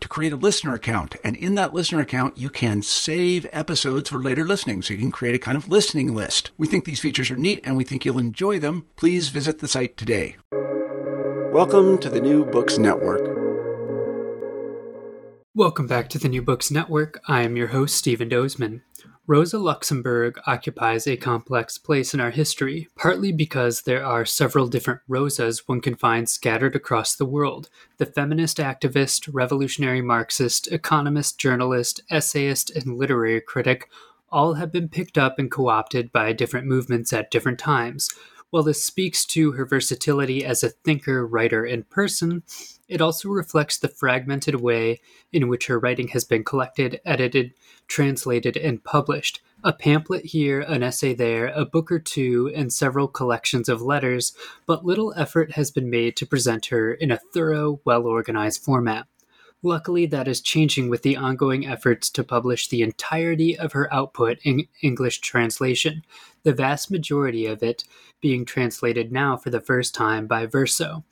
to create a listener account. And in that listener account, you can save episodes for later listening. So you can create a kind of listening list. We think these features are neat and we think you'll enjoy them. Please visit the site today. Welcome to the New Books Network. Welcome back to the New Books Network. I am your host, Stephen Dozeman. Rosa Luxemburg occupies a complex place in our history, partly because there are several different Rosas one can find scattered across the world. The feminist activist, revolutionary Marxist, economist, journalist, essayist, and literary critic all have been picked up and co opted by different movements at different times. While this speaks to her versatility as a thinker, writer, and person, it also reflects the fragmented way in which her writing has been collected, edited, translated, and published. A pamphlet here, an essay there, a book or two, and several collections of letters, but little effort has been made to present her in a thorough, well organized format. Luckily, that is changing with the ongoing efforts to publish the entirety of her output in English translation, the vast majority of it being translated now for the first time by Verso.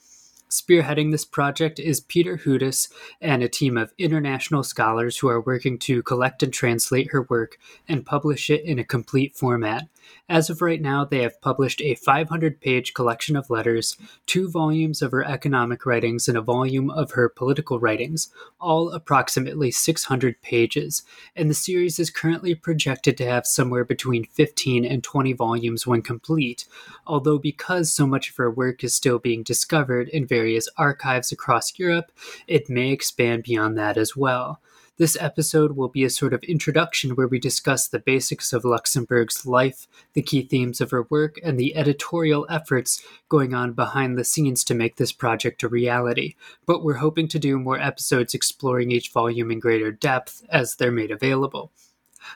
Spearheading this project is Peter Hudis and a team of international scholars who are working to collect and translate her work and publish it in a complete format. As of right now, they have published a 500 page collection of letters, two volumes of her economic writings, and a volume of her political writings, all approximately 600 pages. And the series is currently projected to have somewhere between 15 and 20 volumes when complete, although because so much of her work is still being discovered in various archives across Europe, it may expand beyond that as well. This episode will be a sort of introduction where we discuss the basics of Luxemburg's life, the key themes of her work, and the editorial efforts going on behind the scenes to make this project a reality. But we're hoping to do more episodes exploring each volume in greater depth as they're made available.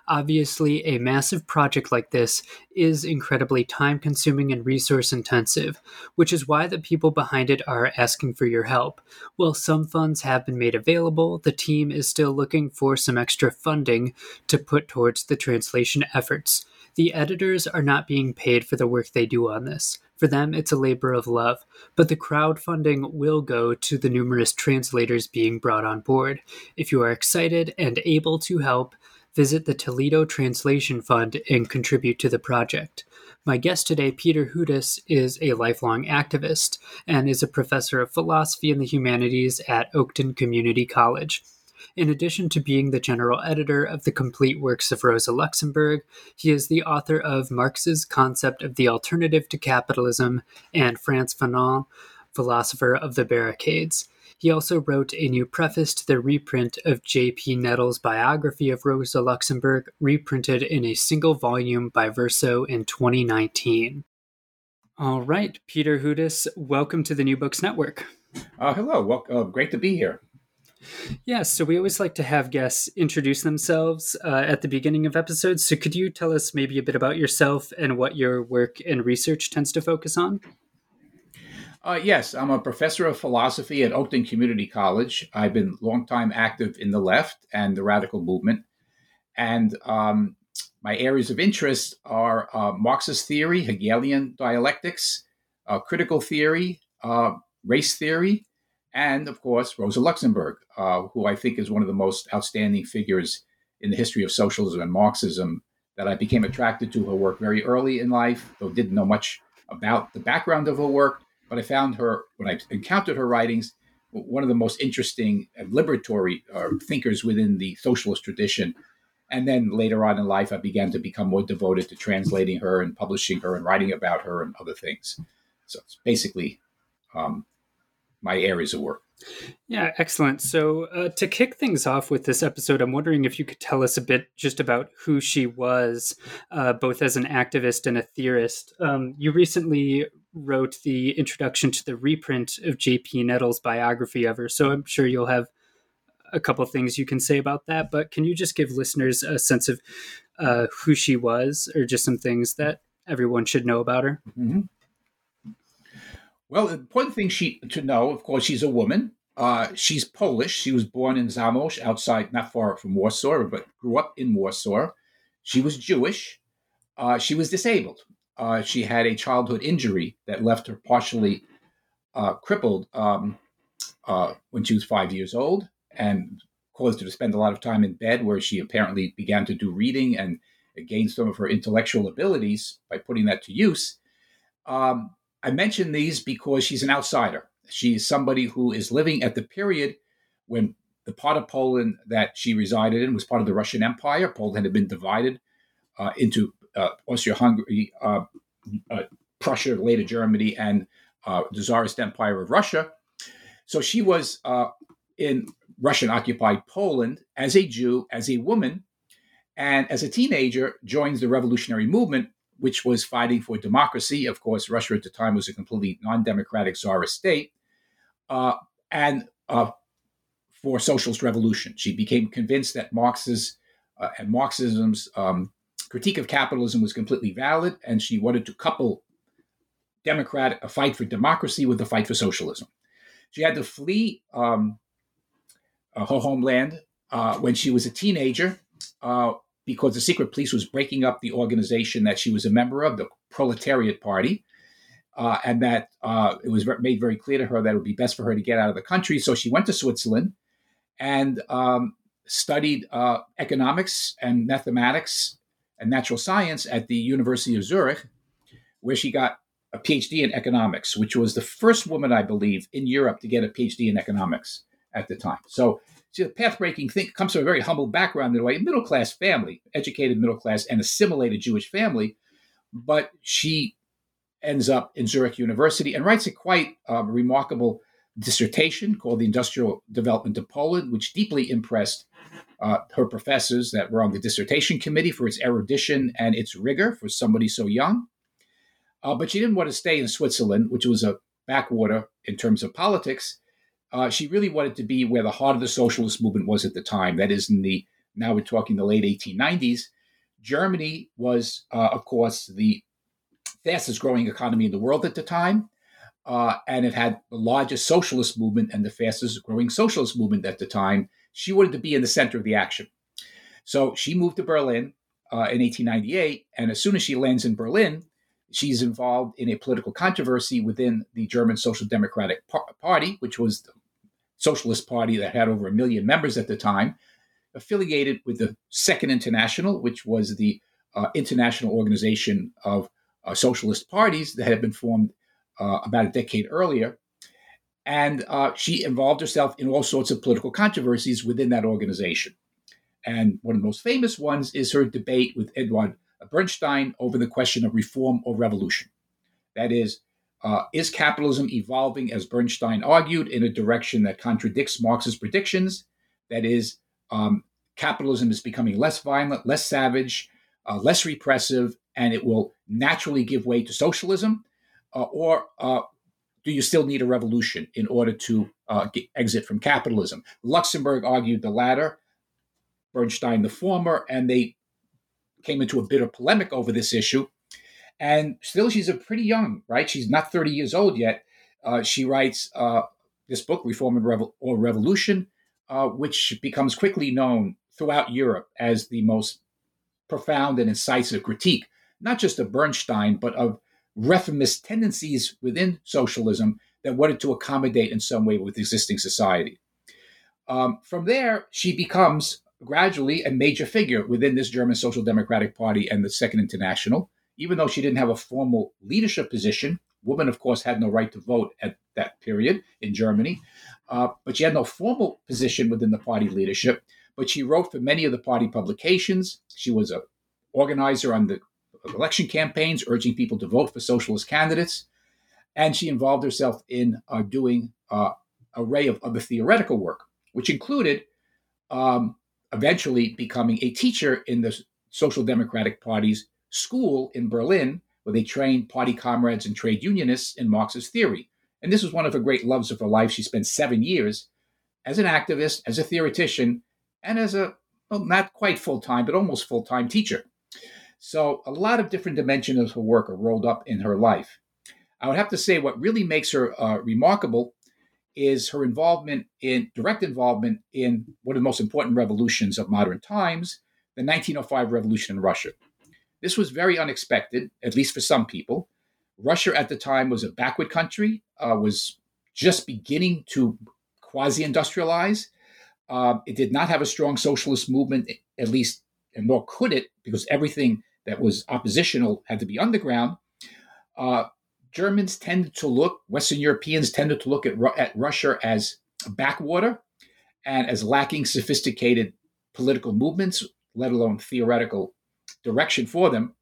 Obviously, a massive project like this is incredibly time consuming and resource intensive, which is why the people behind it are asking for your help. While some funds have been made available, the team is still looking for some extra funding to put towards the translation efforts. The editors are not being paid for the work they do on this. For them, it's a labor of love, but the crowdfunding will go to the numerous translators being brought on board. If you are excited and able to help, visit the Toledo Translation Fund and contribute to the project. My guest today, Peter Hudis, is a lifelong activist and is a professor of philosophy and the humanities at Oakton Community College. In addition to being the general editor of the complete works of Rosa Luxemburg, he is the author of Marx's Concept of the Alternative to Capitalism and Frantz Fanon, Philosopher of the Barricades. He also wrote a new preface to the reprint of J.P. Nettl's biography of Rosa Luxemburg, reprinted in a single volume by Verso in 2019. All right, Peter Hudis, welcome to the New Books Network. Uh, hello, well, uh, great to be here. Yes, so we always like to have guests introduce themselves uh, at the beginning of episodes. So could you tell us maybe a bit about yourself and what your work and research tends to focus on? Uh, yes, I'm a professor of philosophy at Oakton Community College. I've been long time active in the left and the radical movement. And um, my areas of interest are uh, Marxist theory, Hegelian dialectics, uh, critical theory, uh, race theory, and of course, Rosa Luxemburg, uh, who I think is one of the most outstanding figures in the history of socialism and Marxism. That I became attracted to her work very early in life, though didn't know much about the background of her work. But I found her, when I encountered her writings, one of the most interesting and liberatory uh, thinkers within the socialist tradition. And then later on in life, I began to become more devoted to translating her and publishing her and writing about her and other things. So it's basically um, my areas of work. Yeah, excellent. So, uh, to kick things off with this episode, I'm wondering if you could tell us a bit just about who she was, uh, both as an activist and a theorist. Um, you recently wrote the introduction to the reprint of J.P. Nettl's biography of her, so I'm sure you'll have a couple things you can say about that. But can you just give listeners a sense of uh, who she was, or just some things that everyone should know about her? Mm-hmm. Well, the important thing she to know, of course, she's a woman. Uh, she's Polish. She was born in Zamość, outside, not far from Warsaw, but grew up in Warsaw. She was Jewish. Uh, she was disabled. Uh, she had a childhood injury that left her partially uh, crippled um, uh, when she was five years old and caused her to spend a lot of time in bed, where she apparently began to do reading and gained some of her intellectual abilities by putting that to use. Um, I mention these because she's an outsider. She's somebody who is living at the period when the part of Poland that she resided in was part of the Russian Empire. Poland had been divided uh, into Austria-Hungary, uh, uh Prussia, later Germany, and uh, the Tsarist Empire of Russia. So she was uh, in Russian-occupied Poland as a Jew, as a woman, and as a teenager joins the revolutionary movement which was fighting for democracy. Of course, Russia at the time was a completely non democratic czarist state, uh, and uh, for socialist revolution. She became convinced that Marx's uh, and Marxism's um, critique of capitalism was completely valid, and she wanted to couple democratic a fight for democracy with a fight for socialism. She had to flee um, her homeland uh, when she was a teenager uh, because the secret police was breaking up the organization that she was a member of, the Proletariat Party, uh, and that uh, it was made very clear to her that it would be best for her to get out of the country. So she went to Switzerland and um, studied uh, economics and mathematics and natural science at the University of Zurich, where she got a PhD in economics, which was the first woman, I believe, in Europe to get a PhD in economics at the time. So See, the path breaking thing comes from a very humble background in a way, middle class family, educated middle class and assimilated Jewish family. But she ends up in Zurich University and writes a quite um, remarkable dissertation called The Industrial Development of Poland, which deeply impressed uh, her professors that were on the dissertation committee for its erudition and its rigor for somebody so young. Uh, but she didn't want to stay in Switzerland, which was a backwater in terms of politics uh, she really wanted to be where the heart of the socialist movement was at the time. That is, in the now we're talking the late 1890s. Germany was, uh, of course, the fastest growing economy in the world at the time. Uh, and it had the largest socialist movement and the fastest growing socialist movement at the time. She wanted to be in the center of the action. So she moved to Berlin uh, in 1898. And as soon as she lands in Berlin, she's involved in a political controversy within the German Social Democratic Party, which was the Socialist Party that had over a million members at the time, affiliated with the Second International, which was the uh, international organization of uh, socialist parties that had been formed uh, about a decade earlier. And uh, she involved herself in all sorts of political controversies within that organization. And one of the most famous ones is her debate with Eduard Bernstein over the question of reform or revolution. That is, uh, is capitalism evolving, as Bernstein argued, in a direction that contradicts Marx's predictions? That is, um, capitalism is becoming less violent, less savage, uh, less repressive, and it will naturally give way to socialism? Uh, or uh, do you still need a revolution in order to uh, get, exit from capitalism? Luxemburg argued the latter, Bernstein the former, and they came into a bitter polemic over this issue. And still, she's a pretty young, right? She's not 30 years old yet. Uh, she writes uh, this book, Reform and Revo- or Revolution, uh, which becomes quickly known throughout Europe as the most profound and incisive critique, not just of Bernstein, but of reformist tendencies within socialism that wanted to accommodate in some way with existing society. Um, from there, she becomes gradually a major figure within this German Social Democratic Party and the Second International. Even though she didn't have a formal leadership position, women, of course, had no right to vote at that period in Germany, uh, but she had no formal position within the party leadership. But she wrote for many of the party publications. She was a organizer on the election campaigns, urging people to vote for socialist candidates, and she involved herself in uh, doing uh, array of other theoretical work, which included um, eventually becoming a teacher in the Social Democratic Party's school in Berlin, where they trained party comrades and trade unionists in Marxist theory. And this was one of her great loves of her life. She spent seven years as an activist, as a theoretician, and as a, well, not quite full time, but almost full time teacher. So a lot of different dimensions of her work are rolled up in her life. I would have to say what really makes her uh, remarkable is her involvement in direct involvement in one of the most important revolutions of modern times, the 1905 revolution in Russia. This was very unexpected, at least for some people. Russia at the time was a backward country, uh, was just beginning to quasi industrialize. Uh, it did not have a strong socialist movement, at least, and nor could it, because everything that was oppositional had to be underground. Uh, Germans tended to look, Western Europeans tended to look at, at Russia as backwater and as lacking sophisticated political movements, let alone theoretical direction for them.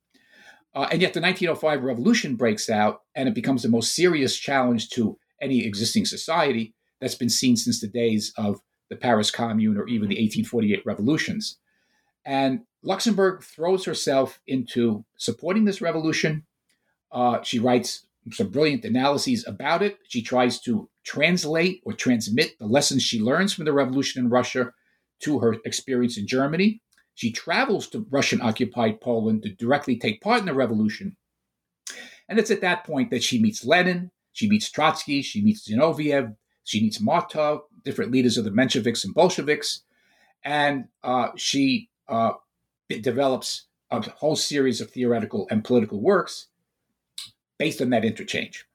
Uh, and yet the 1905 revolution breaks out and it becomes the most serious challenge to any existing society that's been seen since the days of the Paris Commune or even the 1848 revolutions. And Luxemburg throws herself into supporting this revolution. Uh, she writes some brilliant analyses about it. She tries to translate or transmit the lessons she learns from the revolution in Russia to her experience in Germany. She travels to Russian occupied Poland to directly take part in the revolution. And it's at that point that she meets Lenin, she meets Trotsky, she meets Zinoviev, she meets Martov, different leaders of the Mensheviks and Bolsheviks, and uh, she uh, develops a whole series of theoretical and political works based on that interchange.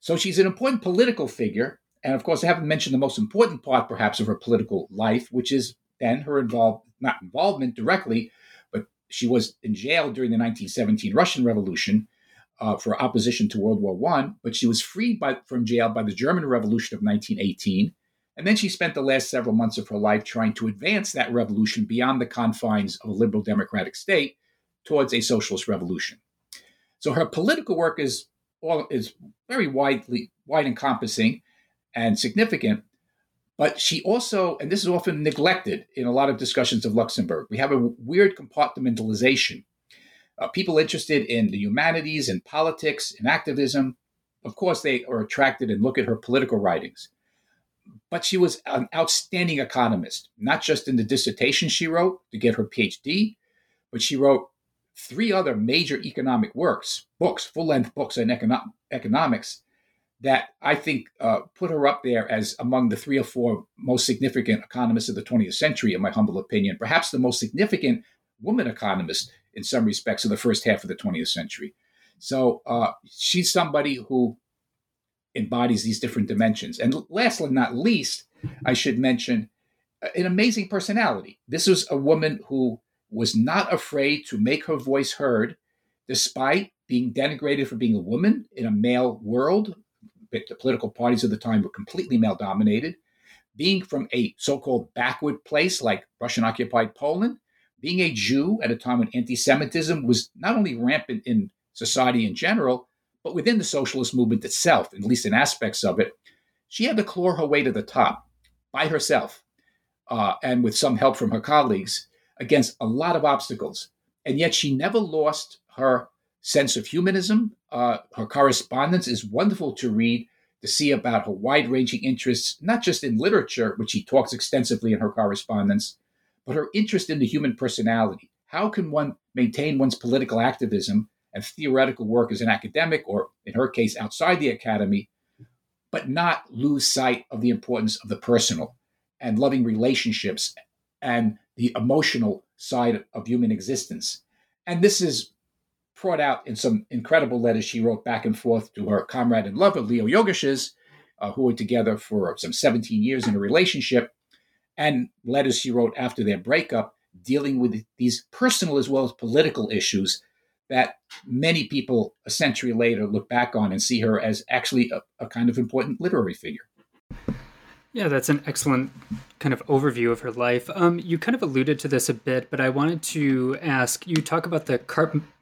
So she's an important political figure. And of course, I haven't mentioned the most important part, perhaps, of her political life, which is then her involved, not involvement directly, but she was in jail during the 1917 Russian Revolution uh, for opposition to World War One. But she was freed by, from jail by the German Revolution of 1918. And then she spent the last several months of her life trying to advance that revolution beyond the confines of a liberal democratic state towards a socialist revolution. So her political work is all is very widely wide encompassing and significant. But she also, and this is often neglected in a lot of discussions of Luxemburg, we have a weird compartmentalization. Uh, people interested in the humanities and politics and activism, of course, they are attracted and look at her political writings. But she was an outstanding economist, not just in the dissertation she wrote to get her PhD, but she wrote three other major economic works, books, full length books on econo- economics, that I think uh, put her up there as among the three or four most significant economists of the 20th century, in my humble opinion, perhaps the most significant woman economist in some respects of the first half of the 20th century. So uh, she's somebody who embodies these different dimensions. And last but not least, I should mention uh, an amazing personality. This was a woman who was not afraid to make her voice heard despite being denigrated for being a woman in a male world. The political parties of the time were completely male dominated. Being from a so called backward place like Russian occupied Poland, being a Jew at a time when anti Semitism was not only rampant in society in general, but within the socialist movement itself, at least in aspects of it, she had to claw her way to the top by herself uh, and with some help from her colleagues against a lot of obstacles. And yet she never lost her sense of humanism. Uh, her correspondence is wonderful to read to see about her wide ranging interests, not just in literature, which she talks extensively in her correspondence, but her interest in the human personality. How can one maintain one's political activism and theoretical work as an academic, or in her case, outside the academy, but not lose sight of the importance of the personal and loving relationships and the emotional side of human existence. And this is brought out in some incredible letters she wrote back and forth to her comrade and lover, Leo Jogiches, uh, who were together for some 17 years in a relationship, and letters she wrote after their breakup dealing with these personal as well as political issues that many people a century later look back on and see her as actually a, a kind of important literary figure. Yeah, that's an excellent kind of overview of her life. Um, you kind of alluded to this a bit, but I wanted to ask you talk about the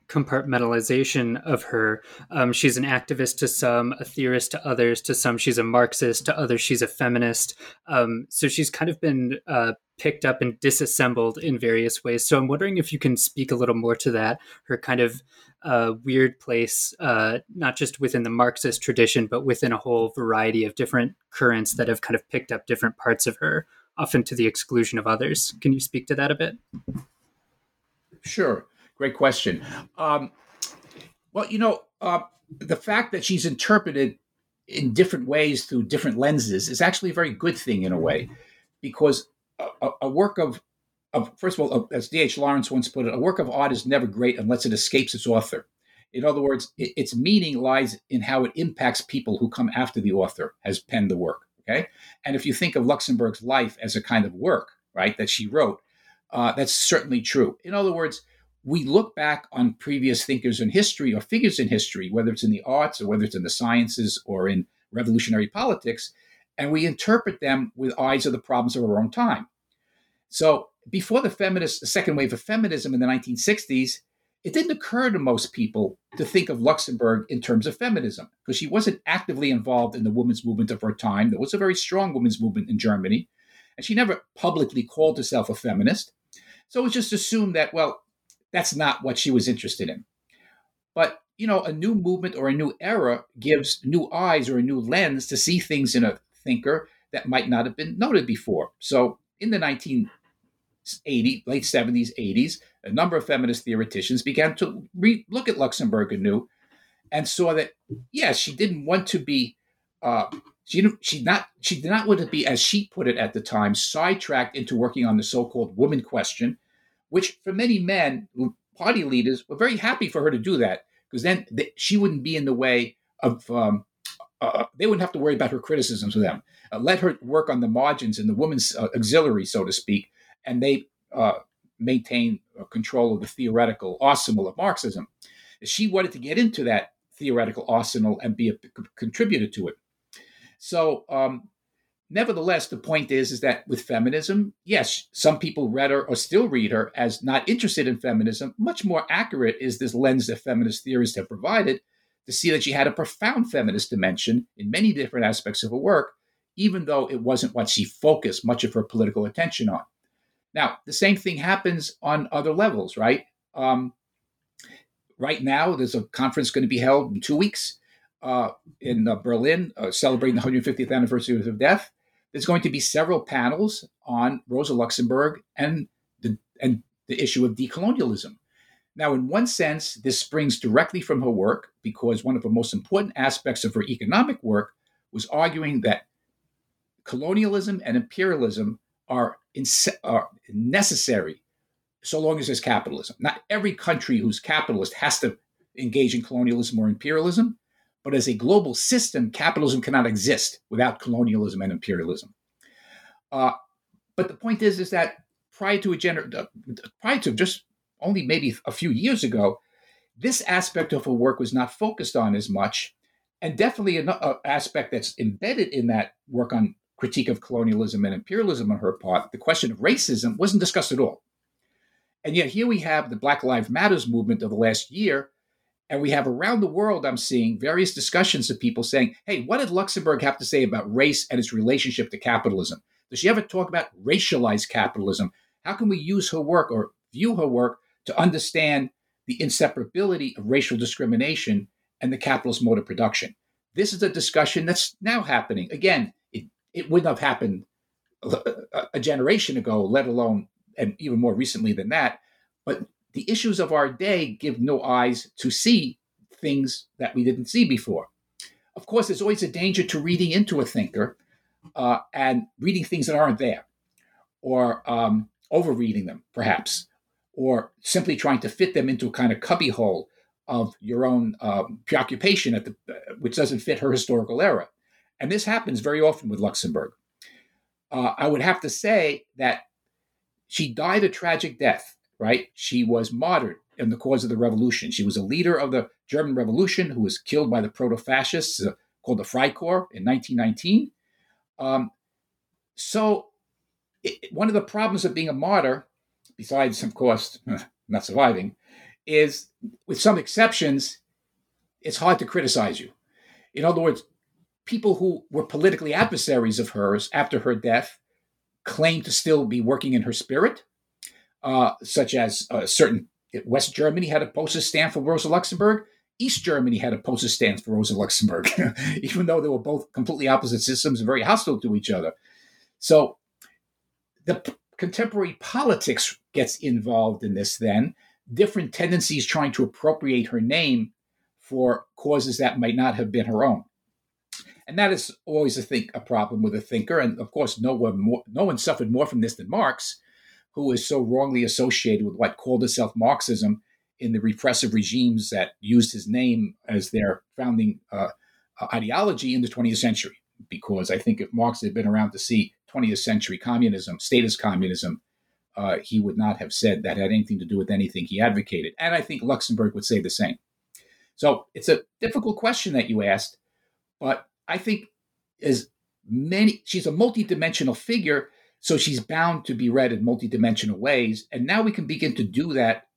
compartmentalization of her. Um, she's an activist to some, a theorist to others, to some, she's a Marxist, to others, she's a feminist. Um, so she's kind of been uh, picked up and disassembled in various ways. So I'm wondering if you can speak a little more to that, her kind of uh, weird place, uh, not just within the Marxist tradition, but within a whole variety of different currents that have kind of picked up different parts of her, often to the exclusion of others. Can you speak to that a bit? Sure. Great question. Um, well, you know, uh, the fact that she's interpreted in different ways through different lenses is actually a very good thing in a way, because a, a work of, of, first of all, as D.H. Lawrence once put it, a work of art is never great unless it escapes its author. In other words, it, its meaning lies in how it impacts people who come after the author has penned the work. Okay, and if you think of Luxemburg's life as a kind of work, right, that she wrote, uh, that's certainly true. In other words, we look back on previous thinkers in history or figures in history, whether it's in the arts or whether it's in the sciences or in revolutionary politics, and we interpret them with eyes of the problems of our own time. So before the feminist, the second wave of feminism in the 1960s, it didn't occur to most people to think of Luxemburg in terms of feminism because she wasn't actively involved in the women's movement of her time. There was a very strong women's movement in Germany, and she never publicly called herself a feminist. So it was just assumed that, well, that's not what she was interested in. But, you know, a new movement or a new era gives new eyes or a new lens to see things in a thinker that might not have been noted before. So in the 1980s, late 70s, 80s, a number of feminist theoreticians began to re- look at Luxemburg anew and saw that, yes, she didn't want to be, uh, she, she, not, she did not want to be, as she put it at the time, sidetracked into working on the so called woman question, which for many men, party leaders, were very happy for her to do that because then she wouldn't be in the way of um, uh, they wouldn't have to worry about her criticisms of them. Uh, let her work on the margins in the women's uh, auxiliary, so to speak, and they uh, maintain uh, control of the theoretical arsenal of Marxism. She wanted to get into that theoretical arsenal and be a contributor to it. So, um, nevertheless, the point is, is that with feminism, yes, some people read her or still read her as not interested in feminism. Much more accurate is this lens that feminist theorists have provided to see that she had a profound feminist dimension in many different aspects of her work, even though it wasn't what she focused much of her political attention on. Now, the same thing happens on other levels, right? Um, right now, there's a conference going to be held in two weeks uh, in uh, Berlin, uh, celebrating the 150th anniversary of death. There's going to be several panels on Rosa Luxemburg and the and the issue of decolonialism. Now, in one sense, this springs directly from her work because one of the most important aspects of her economic work was arguing that colonialism and imperialism are, are necessary so long as there's capitalism. Not every country who's capitalist has to engage in colonialism or imperialism, but as a global system, capitalism cannot exist without colonialism and imperialism. Uh, but the point is, is that prior to a gener- uh, prior to just only maybe a few years ago, this aspect of her work was not focused on as much. And definitely an aspect that's embedded in that work on critique of colonialism and imperialism on her part, the question of racism wasn't discussed at all. And yet here we have the Black Lives Matters movement of the last year, and we have around the world, I'm seeing various discussions of people saying, hey, what did Luxemburg have to say about race and its relationship to capitalism? Does she ever talk about racialized capitalism? How can we use her work or view her work to understand the inseparability of racial discrimination and the capitalist mode of production. This is a discussion that's now happening. Again, it, it wouldn't have happened a generation ago, let alone, and even more recently than that. But the issues of our day give no eyes to see things that we didn't see before. Of course, there's always a danger to reading into a thinker uh, and reading things that aren't there or um, overreading them, perhaps or simply trying to fit them into a kind of cubbyhole of your own um, preoccupation at the, uh, which doesn't fit her historical era. And this happens very often with Luxemburg. Uh, I would have to say that she died a tragic death, right? She was martyred in the cause of the revolution. She was a leader of the German Revolution who was killed by the proto fascists uh, called the Freikorps in 1919. Um, so, it, one of the problems of being a martyr, besides, of course, not surviving, is with some exceptions, it's hard to criticize you. In other words, people who were politically adversaries of hers after her death claim to still be working in her spirit, uh, such as uh, certain West Germany had a postage stand for Rosa Luxemburg. East Germany had a postage stand for Rosa Luxemburg, even though they were both completely opposite systems and very hostile to each other. So the p- contemporary politics gets involved in this then, different tendencies trying to appropriate her name for causes that might not have been her own. And that is always, I think, a problem with a thinker. And of course, no one more, no one suffered more from this than Marx, who is so wrongly associated with what called itself Marxism in the repressive regimes that used his name as their founding uh, uh ideology in the 20th century. Because I think if Marx had been around to see 20th century communism, statist communism, uh, he would not have said that had anything to do with anything he advocated. And I think Luxemburg would say the same. So it's a difficult question that you asked, but I think as many, she's a multidimensional figure, so she's bound to be read in multidimensional ways. And now we can begin to do that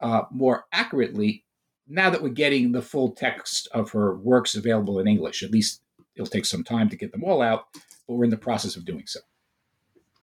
uh, more accurately now that we're getting the full text of her works available in English. At least it'll take some time to get them all out, but we're in the process of doing so.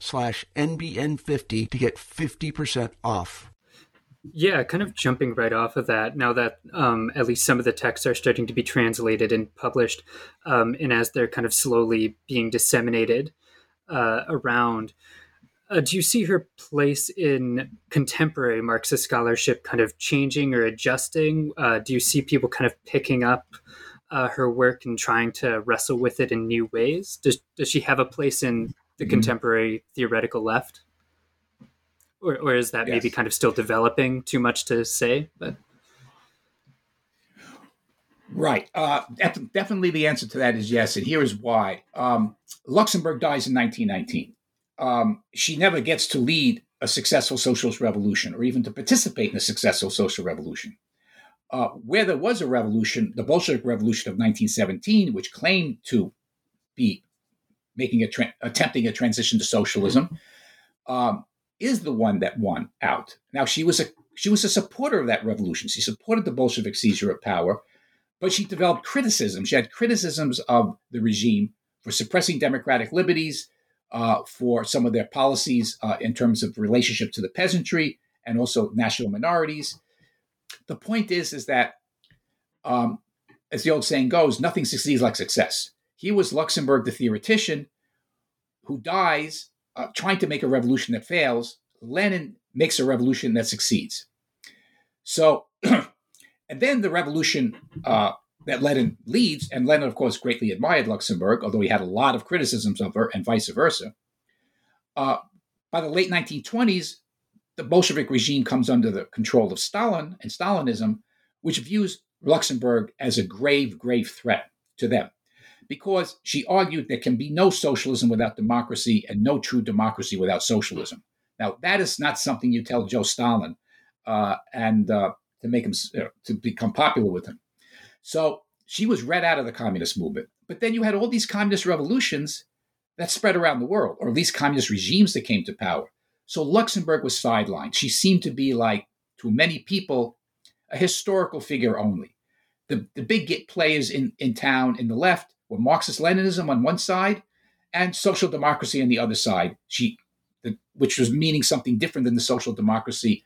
slash NBN50 to get 50% off. Yeah, kind of jumping right off of that, now that um, at least some of the texts are starting to be translated and published, um, and as they're kind of slowly being disseminated uh, around, uh, do you see her place in contemporary Marxist scholarship kind of changing or adjusting? Uh, do you see people kind of picking up uh, her work and trying to wrestle with it in new ways? Does, does she have a place in the mm-hmm. contemporary theoretical left? Or, or is that yes. maybe kind of still developing? Too much to say, but right. Uh, definitely, the answer to that is yes, and here is why. Um, Luxemburg dies in 1919. Um, she never gets to lead a successful socialist revolution or even to participate in a successful social revolution. Uh, where there was a revolution, the Bolshevik Revolution of 1917, which claimed to be making a tra- attempting a transition to socialism, um, is the one that won out. Now she was a she was a supporter of that revolution. She supported the Bolshevik seizure of power, but she developed criticism. She had criticisms of the regime for suppressing democratic liberties, uh, for some of their policies uh, in terms of relationship to the peasantry and also national minorities. The point is, is that, um, as the old saying goes, nothing succeeds like success. He was Luxemburg, the theoretician, who dies uh, trying to make a revolution that fails. Lenin makes a revolution that succeeds. So, and then the revolution uh, that Lenin leads, and Lenin, of course, greatly admired Luxemburg, although he had a lot of criticisms of her and vice versa. Uh, by the late 1920s, the Bolshevik regime comes under the control of Stalin and Stalinism, which views Luxemburg as a grave, grave threat to them because she argued there can be no socialism without democracy and no true democracy without socialism. Now, that is not something you tell Joe Stalin uh, and uh, to make him uh, to become popular with him. So she was read out of the communist movement. But then you had all these communist revolutions that spread around the world, or at least communist regimes that came to power. So Luxemburg was sidelined. She seemed to be like, to many people, a historical figure only. The, the big players in, in town in the left were Marxist Leninism on one side and social democracy on the other side. She, the, which was meaning something different than the social democracy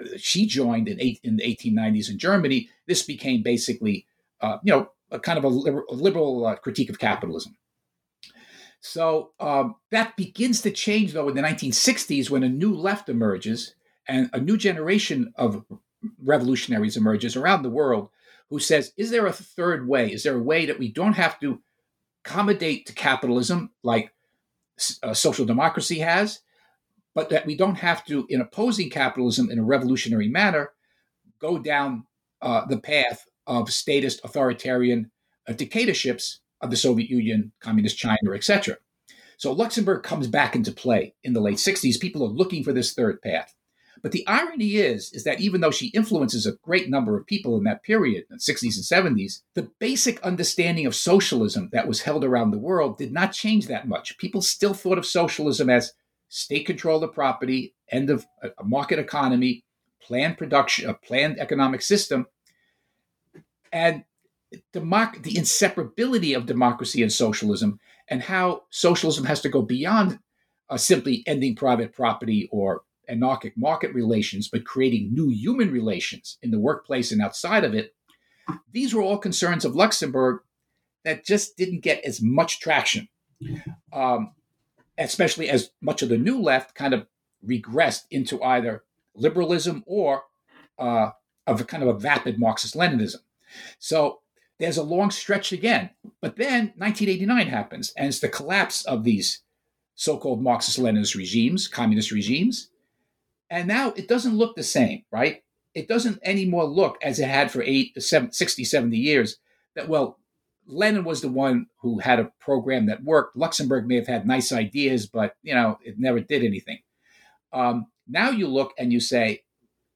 uh, she joined in, eight, in the 1890s in Germany. This became basically, uh, you know, a kind of a liberal, a liberal uh, critique of capitalism. So um, that begins to change, though, in the 1960s when a new left emerges and a new generation of revolutionaries emerges around the world who says, is there a third way? Is there a way that we don't have to accommodate to capitalism like uh, social democracy has, but that we don't have to, in opposing capitalism in a revolutionary manner, go down uh, the path of statist authoritarian uh, dictatorships of the Soviet Union, Communist China, etc. So Luxemburg comes back into play in the late 60s. People are looking for this third path. But the irony is, is that even though she influences a great number of people in that period, the 60s and 70s, the basic understanding of socialism that was held around the world did not change that much. People still thought of socialism as state control of property, end of a market economy, planned production, a planned economic system. And democ- the inseparability of democracy and socialism, and how socialism has to go beyond uh, simply ending private property or anarchic market relations, but creating new human relations in the workplace and outside of it. These were all concerns of Luxemburg that just didn't get as much traction, um, especially as much of the new left kind of regressed into either liberalism or uh, of a kind of a vapid Marxist Leninism. So there's a long stretch again. But then 1989 happens, and it's the collapse of these so called Marxist Leninist regimes, communist regimes. And now it doesn't look the same, right? It doesn't anymore look as it had for eight, seven, 60, 70 years that, well, Lenin was the one who had a program that worked. Luxemburg may have had nice ideas, but, you know, it never did anything. Um, now you look and you say,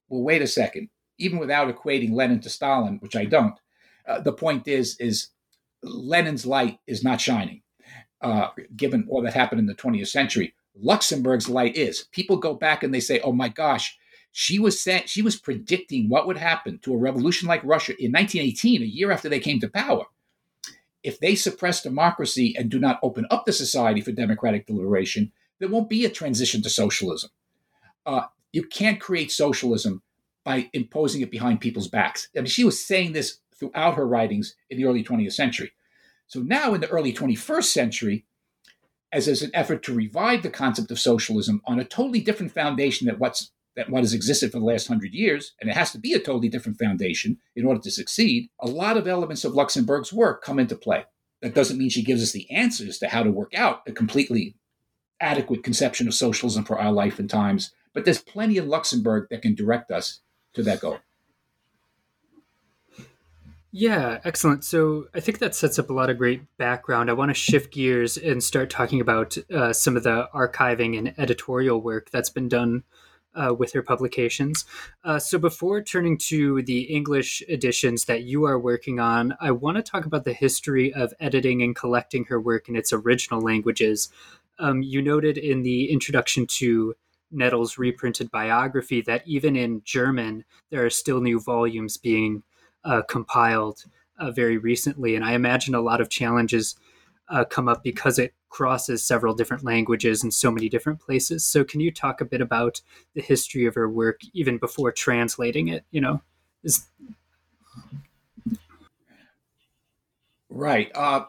well, wait a second. Even without equating Lenin to Stalin, which I don't, uh, the point is, is Lenin's light is not shining, uh, given all that happened in the 20th century. Luxemburg's light is. People go back and they say, "Oh my gosh, she was saying she was predicting what would happen to a revolution like Russia in 1918, a year after they came to power. If they suppress democracy and do not open up the society for democratic deliberation, there won't be a transition to socialism. Uh, you can't create socialism by imposing it behind people's backs. I mean, she was saying this throughout her writings in the early 20th century. So now in the early 21st century, as, as an effort to revive the concept of socialism on a totally different foundation than what's that what has existed for the last hundred years, and it has to be a totally different foundation in order to succeed, a lot of elements of Luxemburg's work come into play. That doesn't mean she gives us the answers to how to work out a completely adequate conception of socialism for our life and times, but there's plenty in Luxemburg that can direct us to that goal. Yeah, excellent. So I think that sets up a lot of great background. I want to shift gears and start talking about uh, some of the archiving and editorial work that's been done uh, with her publications. Uh, so before turning to the English editions that you are working on, I want to talk about the history of editing and collecting her work in its original languages. Um, you noted in the introduction to Nettl's reprinted biography that even in German, there are still new volumes being uh, compiled uh, very recently. And I imagine a lot of challenges uh, come up because it crosses several different languages in so many different places. So, can you talk a bit about the history of her work even before translating it? You know, is right. Uh,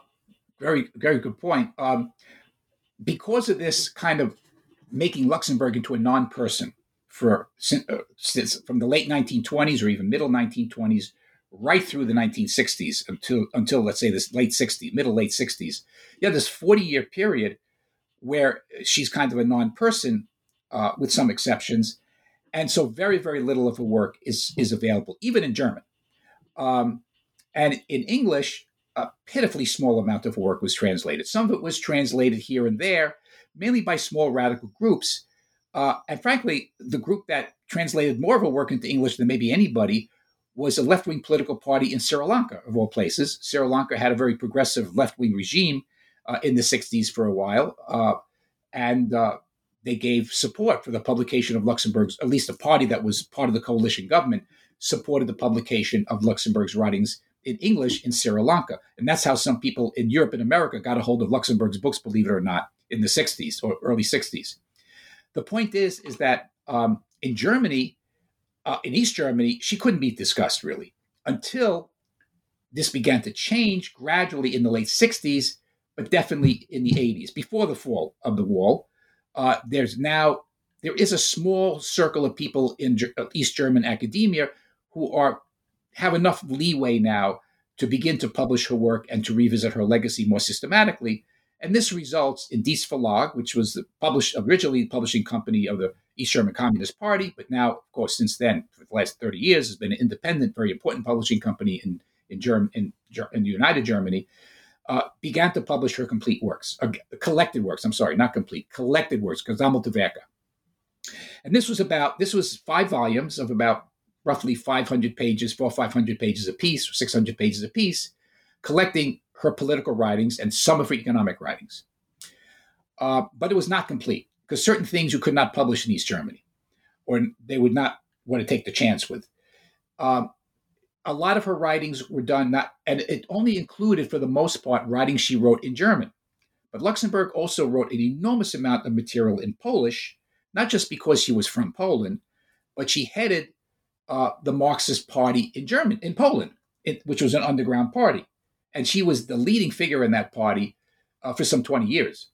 very, very good point. Um, because of this kind of making Luxemburg into a non-person for uh, since from the late 1920s or even middle 1920s right through the 1960s until until let's say this late 60s, middle late 60s. You have this 40 year period where she's kind of a non-person uh, with some exceptions, and so very very little of her work is is available, even in German. Um, and in English, a pitifully small amount of work was translated. Some of it was translated here and there, mainly by small radical groups. Uh, and frankly, the group that translated more of her work into English than maybe anybody was a left wing political party in Sri Lanka, of all places. Sri Lanka had a very progressive left wing regime uh, in the 60s for a while. Uh, and uh, they gave support for the publication of Luxemburg's, at least a party that was part of the coalition government, supported the publication of Luxemburg's writings in English in Sri Lanka. And that's how some people in Europe and America got a hold of Luxemburg's books, believe it or not, in the 60s or early 60s. The point is, is that um, in Germany, uh, in East Germany, she couldn't be discussed really until this began to change gradually in the late 60s, but definitely in the 80s, before the fall of the wall. Uh, there's now there is a small circle of people in uh, East German academia who are have enough leeway now to begin to publish her work and to revisit her legacy more systematically. And this results in Dietz Verlag, which was the published originally the publishing company of the East German Communist Party, but now, of course, since then, for the last 30 years, has been an independent, very important publishing company in in, Germ- in, in United Germany, uh, began to publish her complete works, uh, collected works. I'm sorry, not complete, collected works, Gesammelte. And this was about this was five volumes of about roughly 500 pages, four or 500 pages a piece, 600 pages a piece, collecting her political writings and some of her economic writings. Uh, but it was not complete because certain things you could not publish in East Germany, or they would not want to take the chance with. Um, a lot of her writings were done not, and it only included, for the most part, writings she wrote in German. But Luxemburg also wrote an enormous amount of material in Polish, not just because she was from Poland, but she headed uh, the Marxist Party in German, in Poland, it, which was an underground party and she was the leading figure in that party uh, for some 20 years.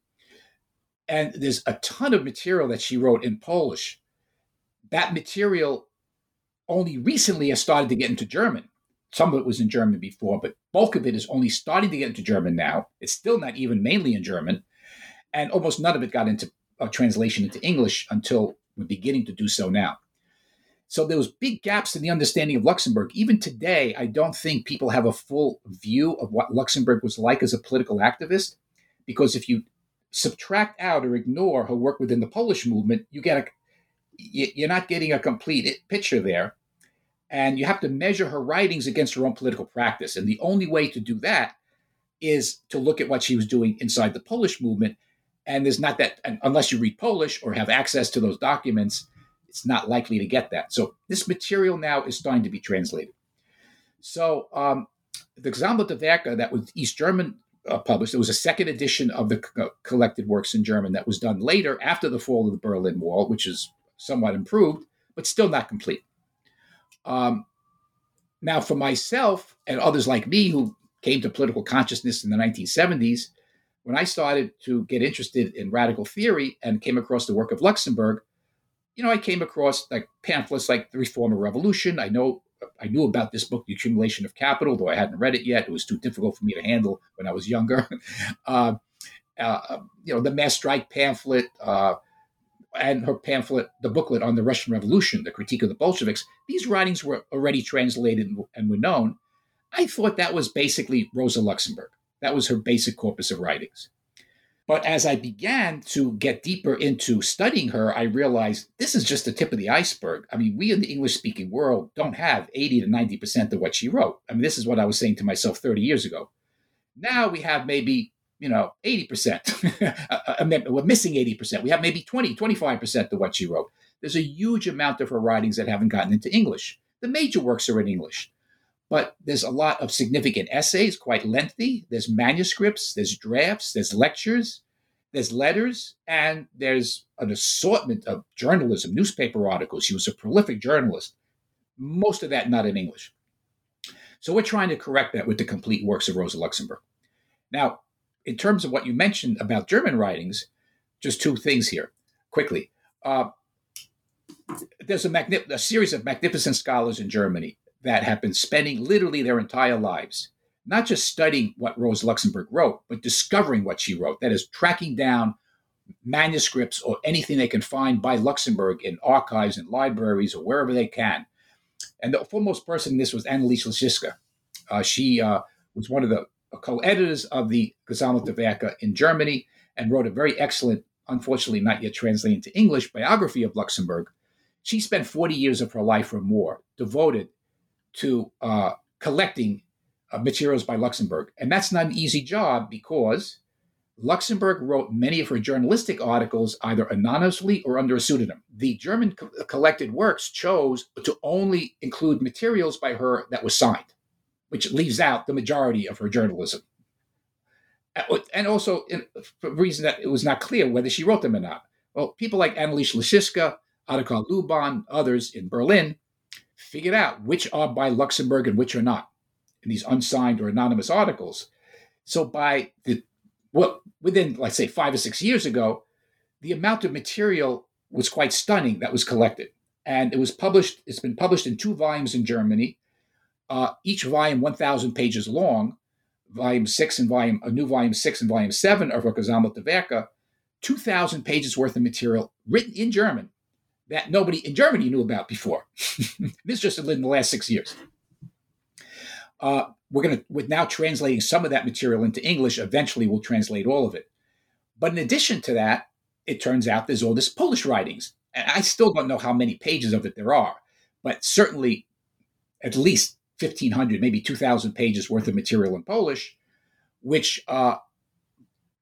And there's a ton of material that she wrote in Polish. That material only recently has started to get into German. Some of it was in German before, but bulk of it is only starting to get into German now. It's still not even mainly in German, and almost none of it got into uh, translation into English until we're beginning to do so now. So there was big gaps in the understanding of Luxemburg. Even today, I don't think people have a full view of what Luxemburg was like as a political activist, because if you subtract out or ignore her work within the Polish movement, you get a you're not getting a complete picture there. And you have to measure her writings against her own political practice. And the only way to do that is to look at what she was doing inside the Polish movement. And there's not that, unless you read Polish or have access to those documents, it's not likely to get that. So this material now is starting to be translated. So um, the Gesammelte Werke that was East German uh, published, there was a second edition of the co- collected works in German that was done later after the fall of the Berlin Wall, which is somewhat improved, but still not complete. Um, now, for myself and others like me who came to political consciousness in the 1970s, when I started to get interested in radical theory and came across the work of Luxemburg, you know, I came across like pamphlets like The Reform or Revolution. I know I knew about this book, The Accumulation of Capital, though I hadn't read it yet. It was too difficult for me to handle when I was younger. uh, uh, you know, the Mass Strike pamphlet uh, and her pamphlet, the booklet on the Russian Revolution, the critique of the Bolsheviks. These writings were already translated and were known. I thought that was basically Rosa Luxemburg. That was her basic corpus of writings. But as I began to get deeper into studying her, I realized this is just the tip of the iceberg. I mean, we in the English speaking world don't have 80 to 90% of what she wrote. I mean, this is what I was saying to myself 30 years ago. Now we have maybe, you know, 80%. Uh, uh, we're missing 80%. We have maybe 20, 25% of what she wrote. There's a huge amount of her writings that haven't gotten into English. The major works are in English. But there's a lot of significant essays, quite lengthy. There's manuscripts, there's drafts, there's lectures, there's letters, and there's an assortment of journalism, newspaper articles. She was a prolific journalist. Most of that not in English. So we're trying to correct that with the complete works of Rosa Luxemburg. Now, in terms of what you mentioned about German writings, just two things here quickly. Uh, there's a, magnif- a series of magnificent scholars in Germany that have been spending literally their entire lives not just studying what Rose Luxemburg wrote, but discovering what she wrote. That is, tracking down manuscripts or anything they can find by Luxemburg in archives and libraries or wherever they can. And the foremost person in this was Annelies Laschitza. Uh, she uh, was one of the co-editors of the Gesammelte Werke in Germany and wrote a very excellent, unfortunately not yet translated into English, biography of Luxemburg. She spent 40 years of her life or more devoted to uh, collecting uh, materials by Luxemburg. And that's not an easy job because Luxemburg wrote many of her journalistic articles either anonymously or under a pseudonym. The German co- collected works chose to only include materials by her that was signed, which leaves out the majority of her journalism. And also, in, for reason that it was not clear whether she wrote them or not. Well, people like Annelies Laschitza, Ottokar Luban, others in Berlin figured out which are by Luxemburg and which are not in these unsigned or anonymous articles. So by the well, within let's say five or six years ago, the amount of material was quite stunning that was collected, and it was published. It's been published in two volumes in Germany, uh, each volume 1,000 pages long. Volume six and volume a new volume six and volume seven of Gesammelte Werke, 2,000 pages worth of material written in German that nobody in Germany knew about before. this just in the last six years. Uh, we're going to, with now translating some of that material into English, eventually we'll translate all of it. But in addition to that, it turns out there's all this Polish writings. And I still don't know how many pages of it there are, but certainly at least 1,500, maybe 2,000 pages worth of material in Polish, which uh,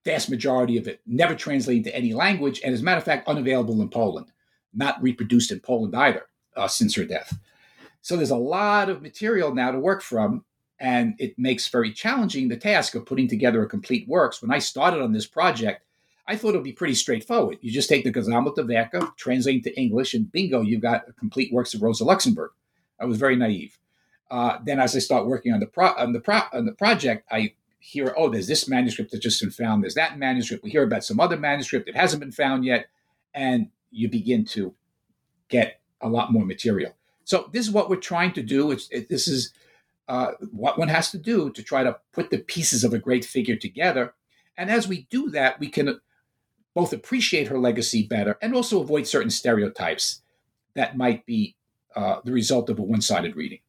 vast majority of it never translated to any language, and as a matter of fact, unavailable in Poland, not reproduced in Poland either uh, since her death. So there's a lot of material now to work from, and it makes very challenging the task of putting together a complete works. When I started on this project, I thought it would be pretty straightforward. You just take the Gesammelte Werke, translate to English, and bingo, you've got a complete works of Rosa Luxemburg. I was very naive. Uh, then, as I start working on the pro- on the pro- on the project, I hear, oh, there's this manuscript that's just been found. There's that manuscript. We hear about some other manuscript that hasn't been found yet, and you begin to get a lot more material. So this is what we're trying to do. It's, it, this is uh, what one has to do to try to put the pieces of a great figure together. And as we do that, we can both appreciate her legacy better and also avoid certain stereotypes that might be uh, the result of a one-sided reading.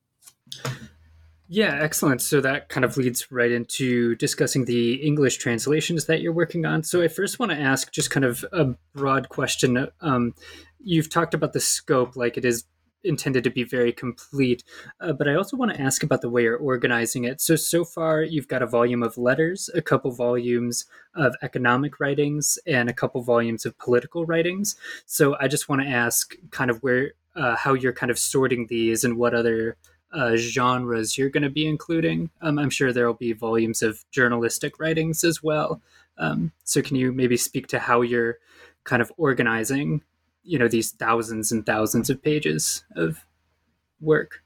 Yeah, excellent. So that kind of leads right into discussing the English translations that you're working on. So I first want to ask just kind of a broad question. Um, you've talked about the scope, like it is intended to be very complete. Uh, but I also want to ask about the way you're organizing it. So, so far, you've got a volume of letters, a couple volumes of economic writings, and a couple volumes of political writings. So, I just want to ask kind of where, uh, how you're kind of sorting these and what other uh, genres you're going to be including. Um, I'm sure there will be volumes of journalistic writings as well. Um, so, can you maybe speak to how you're kind of organizing you know these thousands and thousands of pages of work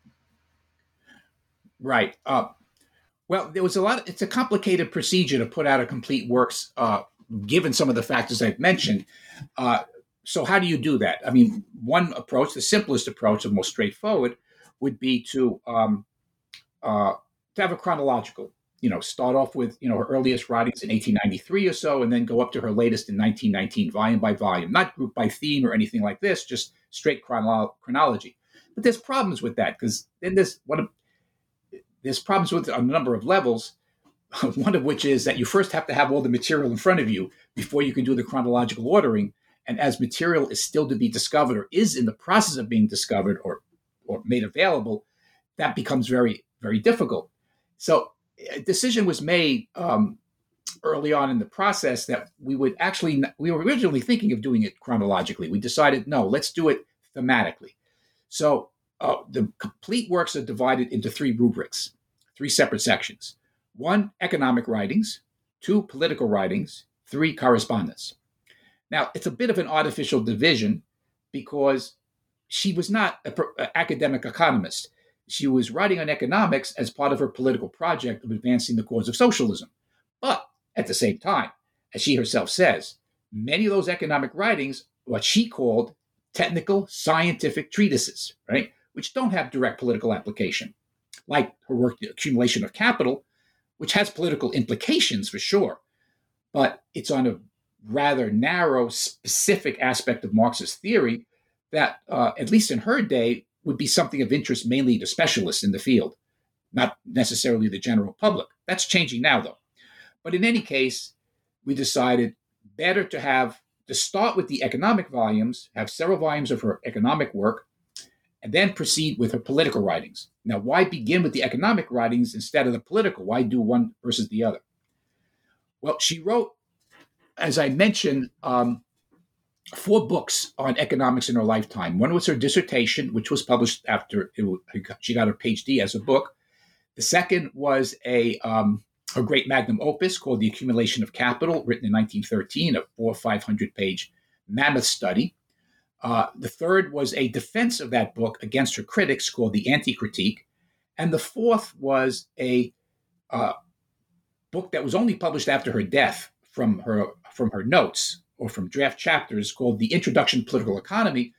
right uh, well there was a lot of, it's a complicated procedure to put out a complete works uh, given some of the factors i've mentioned uh, so how do you do that i mean one approach the simplest approach the most straightforward would be to um, uh, to have a chronological you know, start off with, you know, her earliest writings in 1893 or so, and then go up to her latest in 1919, volume by volume, not group by theme or anything like this, just straight chronolo- chronology. But there's problems with that because then there's what there's problems with it on a number of levels. One of which is that you first have to have all the material in front of you before you can do the chronological ordering. And as material is still to be discovered or is in the process of being discovered or or made available, that becomes very very difficult. So a decision was made um, early on in the process that we would actually we were originally thinking of doing it chronologically. We decided no, let's do it thematically. So uh, the complete works are divided into three rubrics, three separate sections. One, economic writings. Two, political writings. Three, correspondence. Now, it's a bit of an artificial division because she was not an uh, academic economist she was writing on economics as part of her political project of advancing the cause of socialism. But at the same time, as she herself says, many of those economic writings, what she called technical scientific treatises, right, which don't have direct political application, like her work, The Accumulation of Capital, which has political implications for sure, but it's on a rather narrow, specific aspect of Marxist theory that, uh, at least in her day, would be something of interest mainly to specialists in the field, not necessarily the general public. That's changing now, though. But in any case, we decided better to have to start with the economic volumes, have several volumes of her economic work, and then proceed with her political writings. Now, why begin with the economic writings instead of the political? Why do one versus the other? Well, she wrote as I mentioned, um, four books on economics in her lifetime. One was her dissertation, which was published after it, she got her PhD as a book. The second was a um, a great magnum opus called The Accumulation of Capital, written in 1913, a four or 500 page mammoth study. Uh, the third was a defense of that book against her critics called The Anti Critique. And the fourth was a uh, book that was only published after her death from her, from her notes or from draft chapters called The Introduction to Political Economy.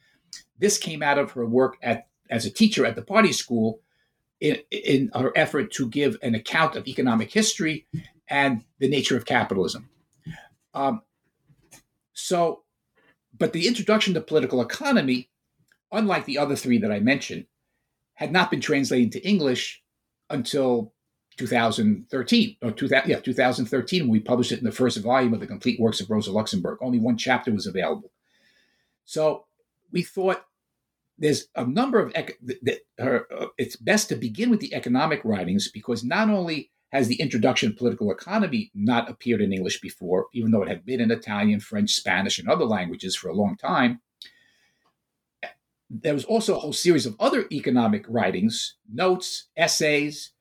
This came out of her work at, as a teacher at the party school in, in her effort to give an account of economic history and the nature of capitalism. Um, so, but the introduction to political economy, unlike the other three that I mentioned, had not been translated into English until 2013 or 2000, yeah 2013 when we published it in the first volume of the complete works of rosa luxemburg. Only one chapter was available. So we thought there's a number of that her, uh, it's best to begin with the economic writings because not only has the introduction to political economy not appeared in english before even though it had been in italian french spanish and other languages for a long time there was also a whole series of other economic writings notes essays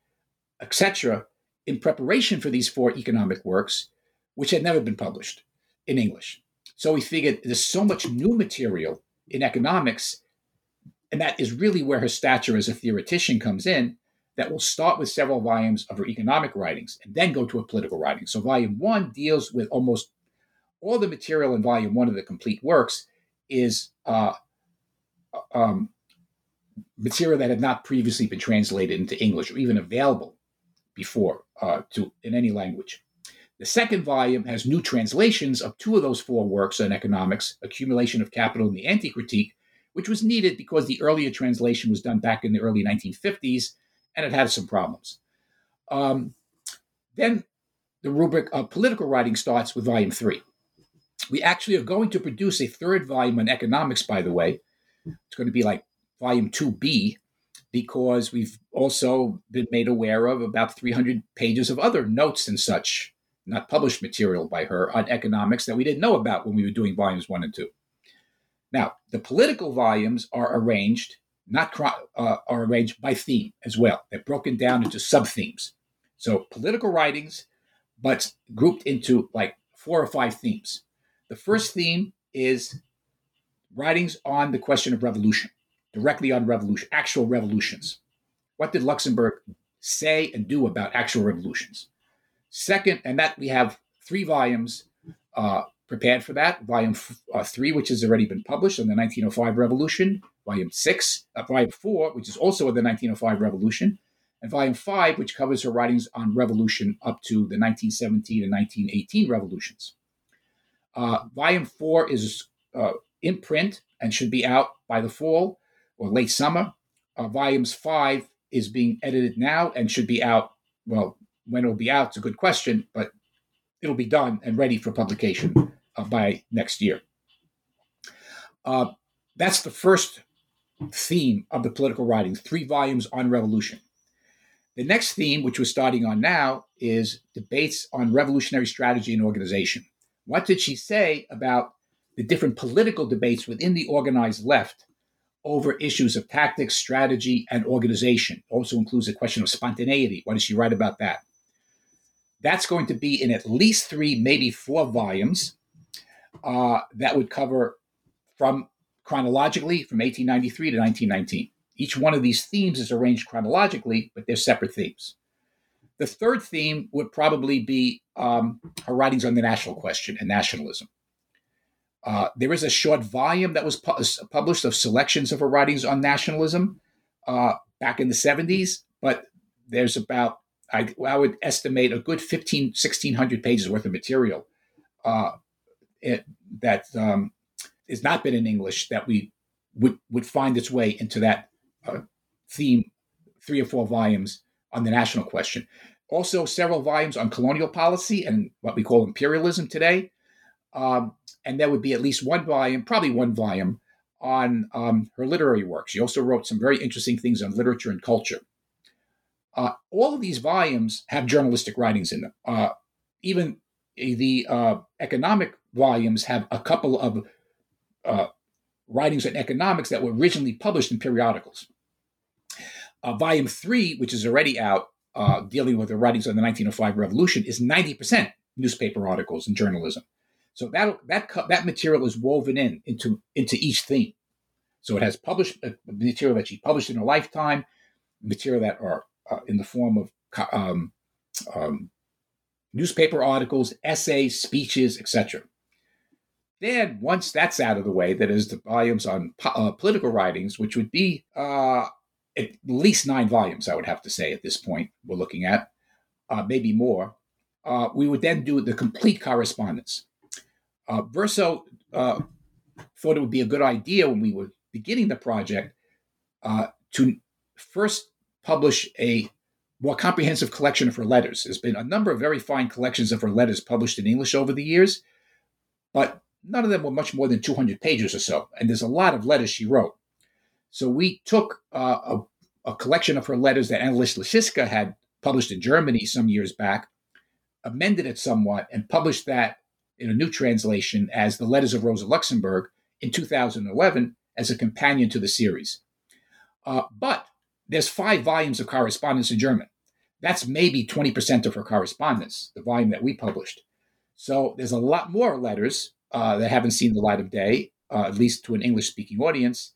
etc., in preparation for these four economic works, which had never been published in English. So we figured there's so much new material in economics, and that is really where her stature as a theoretician comes in. That will start with several volumes of her economic writings and then go to a political writing. So, volume one deals with almost all the material in volume one of the complete works is uh, um, material that had not previously been translated into English or even available before uh, to in any language. The second volume has new translations of two of those four works on economics, Accumulation of Capital and the Anti-Critique, which was needed because the earlier translation was done back in the early 1950s and it had some problems. Um, then the rubric of political writing starts with volume three. We actually are going to produce a third volume on economics, by the way. It's going to be like volume 2B, because we've also been made aware of about 300 pages of other notes and such, not published material by her on economics that we didn't know about when we were doing volumes one and two. Now, the political volumes are arranged not uh, are arranged by theme as well. They're broken down into sub themes. So political writings, but grouped into like four or five themes. The first theme is writings on the question of revolution directly on revolution, actual revolutions. What did Luxemburg say and do about actual revolutions? Second, and that we have three volumes uh, prepared for that. Volume f- uh, three, which has already been published on the 1905 revolution. Volume six, uh, volume four, which is also on the 1905 revolution. And volume five, which covers her writings on revolution up to the 1917 and 1918 revolutions. Uh, volume four is uh, in print and should be out by the fall or late summer. Uh, volumes five is being edited now and should be out. Well, when it'll be out, it's a good question, but it'll be done and ready for publication uh, by next year. Uh, that's the first theme of the political writing, three volumes on revolution. The next theme, which we're starting on now, is debates on revolutionary strategy and organization. What did she say about the different political debates within the organized left over issues of tactics, strategy, and organization. Also includes a question of spontaneity. What does she write about that? That's going to be in at least three, maybe four volumes uh, that would cover from chronologically from 1893 to 1919. Each one of these themes is arranged chronologically, but they're separate themes. The third theme would probably be um, her writings on the national question and nationalism. Uh, there is a short volume that was pu- published of selections of her writings on nationalism uh, back in the 70s, but there's about, I, I, would estimate, a good 15, 1600 pages worth of material uh, it, that um, has not been in English that we would, would find its way into that uh, theme, three or four volumes on the national question. Also, several volumes on colonial policy and what we call imperialism today. Um, and there would be at least one volume, probably one volume, on um, her literary work. She also wrote some very interesting things on literature and culture. Uh, all of these volumes have journalistic writings in them. Uh, even the uh, economic volumes have a couple of uh, writings on economics that were originally published in periodicals. Uh, volume three, which is already out, uh, dealing with the writings on the 1905 revolution, is 90% newspaper articles and journalism. So that that that material is woven in into into each theme. So it has published uh, material that she published in her lifetime, material that are uh, in the form of um, um, newspaper articles, essays, speeches, etc. Then, once that's out of the way, that is the volumes on po- uh, political writings, which would be uh, at least nine volumes, I would have to say at this point, we're looking at, uh, maybe more. Uh, we would then do the complete correspondence. Uh, Verso uh, thought it would be a good idea when we were beginning the project to first publish a more comprehensive collection of her letters. There's been a number of very fine collections of her letters published in English over the years, but none of them were much more than 200 pages or so. And there's a lot of letters she wrote. So we took uh, a, a, collection of her letters that Annelies Laschitza had published in Germany some years back, amended it somewhat, and published that in a new translation as The Letters of Rosa Luxemburg in 2011 as a companion to the series. Uh, but there's five volumes of correspondence in German. That's maybe 20% of her correspondence, the volume that we published. So there's a lot more letters uh, that haven't seen the light of day, uh, at least to an English speaking audience.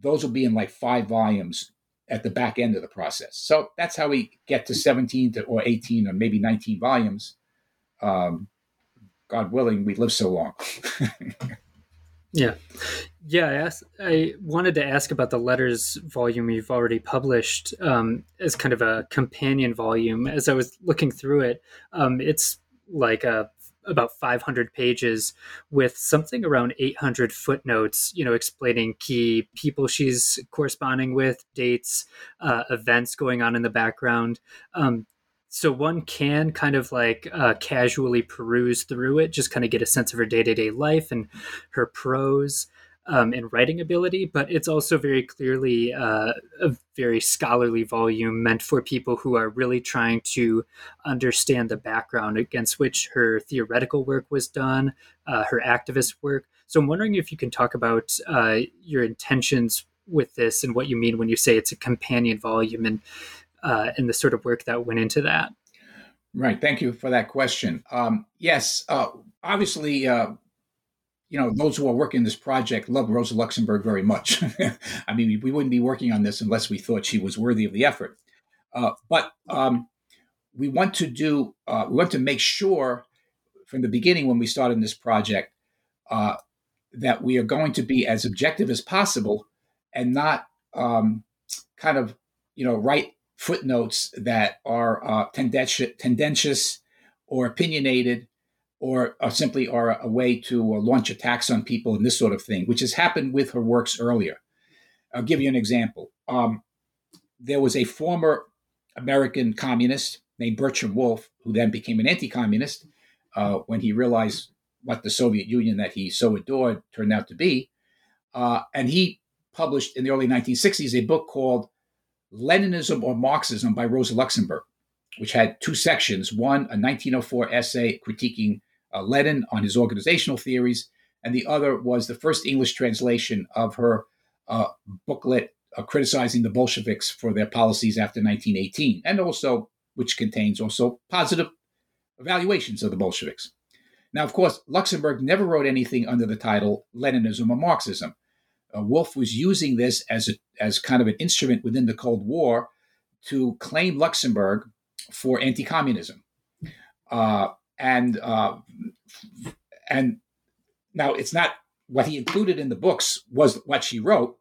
Those will be in like five volumes at the back end of the process. So that's how we get to 17 to, or 18 or maybe 19 volumes. Um, God willing, we live so long. yeah. Yeah, I, asked, I wanted to ask about the letters volume you've already published um, as kind of a companion volume. As I was looking through it, um, it's like a about 500 pages with something around 800 footnotes, you know, explaining key people she's corresponding with, dates, uh, events going on in the background. Um, so one can kind of like uh, casually peruse through it, just kind of get a sense of her day to day life and her prose um, and writing ability, but it's also very clearly uh, a very scholarly volume meant for people who are really trying to understand the background against which her theoretical work was done, uh, her activist work. So I'm wondering if you can talk about uh, your intentions with this and what you mean when you say it's a companion volume and uh, and the sort of work that went into that. Right. Thank you for that question. Um, yes, uh, obviously, uh, you know, those who are working this project love Rosa Luxemburg very much. I mean, we wouldn't be working on this unless we thought she was worthy of the effort. Uh, but um, we want to do, uh, we want to make sure from the beginning when we started this project uh, that we are going to be as objective as possible and not um, kind of, you know, write footnotes that are uh, tendentious or opinionated or, or simply are a way to uh, launch attacks on people and this sort of thing, which has happened with her works earlier. I'll give you an example. Um, there was a former American communist named Bertram Wolfe, who then became an anti communist uh, when he realized what the Soviet Union that he so adored turned out to be. Uh, and he published in the early 1960s a book called Leninism or Marxism by Rosa Luxemburg, which had two sections one, a 1904 essay critiquing uh, Lenin on his organizational theories, and the other was the first English translation of her uh, booklet uh, criticizing the Bolsheviks for their policies after 1918, and also which contains also positive evaluations of the Bolsheviks. Now, of course, Luxemburg never wrote anything under the title Leninism or Marxism. Uh, Wolfe was using this as a, as kind of an instrument within the Cold War to claim Luxemburg for anti-communism. Uh, and uh, and now it's not what he included in the books was what she wrote,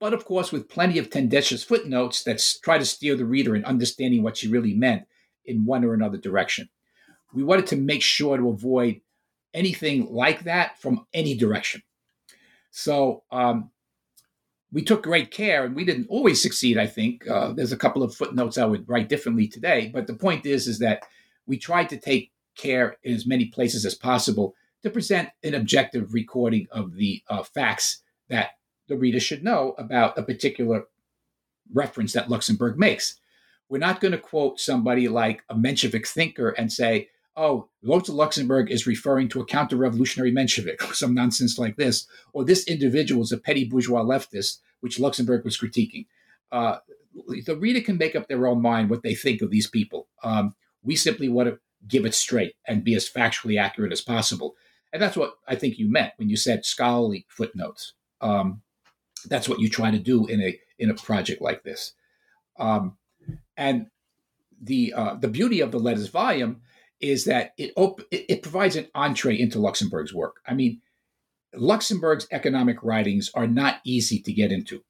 but of course with plenty of tendentious footnotes that try to steer the reader in understanding what she really meant in one or another direction. We wanted to make sure to avoid anything like that from any direction. So um, we took great care, and we didn't always succeed. I think uh, there's a couple of footnotes I would write differently today, but the point is, is that we tried to take care in as many places as possible to present an objective recording of the uh, facts that the reader should know about a particular reference that Luxemburg makes. We're not going to quote somebody like a Menshevik thinker and say, oh, Rosa Luxemburg is referring to a counter revolutionary Menshevik some nonsense like this, or this individual is a petty bourgeois leftist, which Luxemburg was critiquing. Uh, the reader can make up their own mind what they think of these people. Um, we simply want to give it straight and be as factually accurate as possible. And that's what I think you meant when you said scholarly footnotes. Um, that's what you try to do in a in a project like this. Um, and the uh, the beauty of the letters volume is that it, op- it provides an entree into Luxemburg's work. I mean, Luxemburg's economic writings are not easy to get into.